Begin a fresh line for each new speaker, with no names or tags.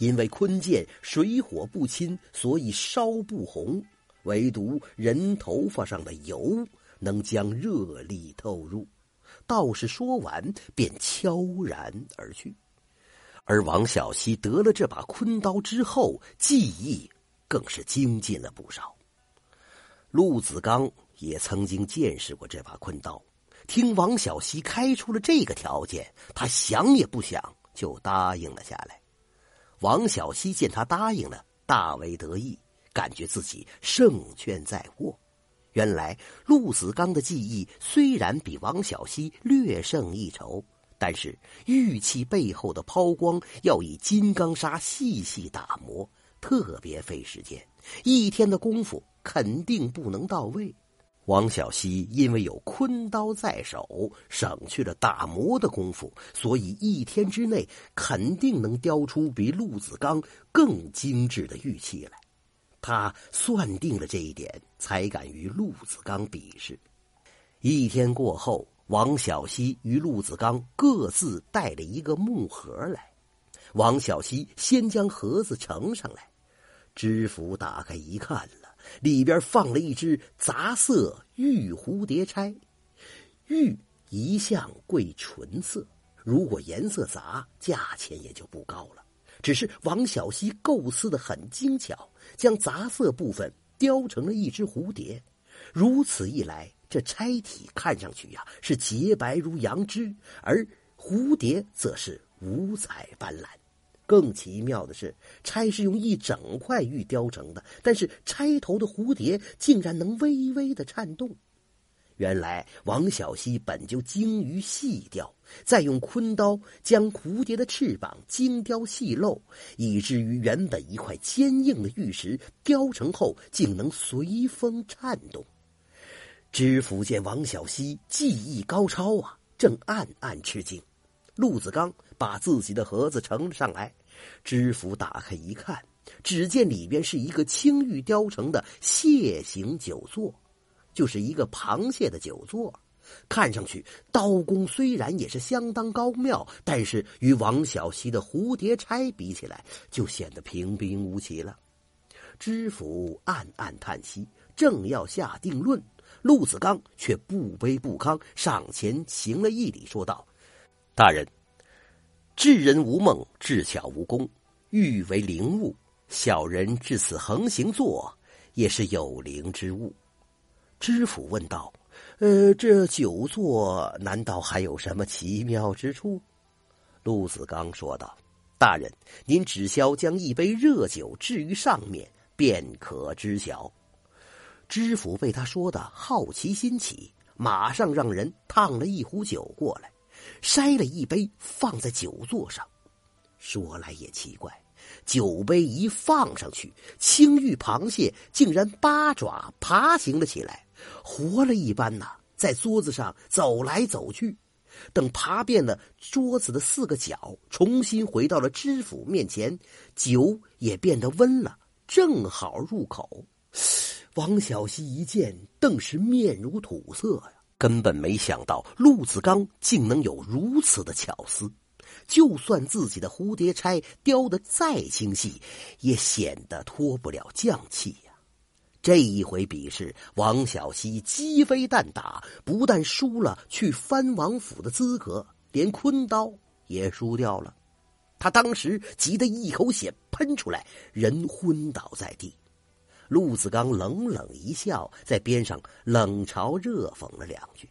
因为坤剑水火不侵，所以烧不红；唯独人头发上的油能将热力透入。道士说完，便悄然而去。而王小溪得了这把坤刀之后，技艺更是精进了不少。陆子刚也曾经见识过这把坤刀，听王小溪开出了这个条件，他想也不想就答应了下来。王小溪见他答应了，大为得意，感觉自己胜券在握。原来陆子刚的技艺虽然比王小溪略胜一筹，但是玉器背后的抛光要以金刚砂细细打磨，特别费时间，一天的功夫肯定不能到位。王小溪因为有坤刀在手，省去了打磨的功夫，所以一天之内肯定能雕出比陆子刚更精致的玉器来。他算定了这一点，才敢与陆子刚比试。一天过后，王小溪与陆子刚各自带了一个木盒来。王小溪先将盒子呈上来，知府打开一看了，里边放了一只杂色玉蝴蝶钗。玉一向贵纯色，如果颜色杂，价钱也就不高了。只是王小溪构思的很精巧，将杂色部分雕成了一只蝴蝶。如此一来，这钗体看上去呀是洁白如羊脂，而蝴蝶则是五彩斑斓。更奇妙的是，钗是用一整块玉雕成的，但是钗头的蝴蝶竟然能微微的颤动。原来王小溪本就精于细雕，再用坤刀将蝴蝶的翅膀精雕细镂，以至于原本一块坚硬的玉石雕成后，竟能随风颤动。知府见王小溪技艺高超啊，正暗暗吃惊。陆子刚把自己的盒子呈了上来，知府打开一看，只见里边是一个青玉雕成的蟹形酒座。就是一个螃蟹的酒座，看上去刀工虽然也是相当高妙，但是与王小溪的蝴蝶钗比起来，就显得平平无奇了。知府暗暗叹息，正要下定论，陆子刚却不卑不亢，上前行了一礼，说道：“大人，智人无梦，智巧无功，欲为灵物，小人至此横行坐，也是有灵之物。”知府问道：“呃，这酒座难道还有什么奇妙之处？”陆子刚说道：“大人，您只消将一杯热酒置于上面，便可知晓。”知府被他说的好奇心起，马上让人烫了一壶酒过来，筛了一杯放在酒座上。说来也奇怪。酒杯一放上去，青玉螃蟹竟然八爪爬行了起来，活了一般呐，在桌子上走来走去。等爬遍了桌子的四个角，重新回到了知府面前，酒也变得温了，正好入口。王小西一见，顿时面如土色呀，根本没想到陆子刚竟能有如此的巧思。就算自己的蝴蝶钗雕得再精细，也显得脱不了匠气呀。这一回比试，王小溪鸡飞蛋打，不但输了去藩王府的资格，连坤刀也输掉了。他当时急得一口血喷出来，人昏倒在地。陆子刚冷冷一笑，在边上冷嘲热讽了两句。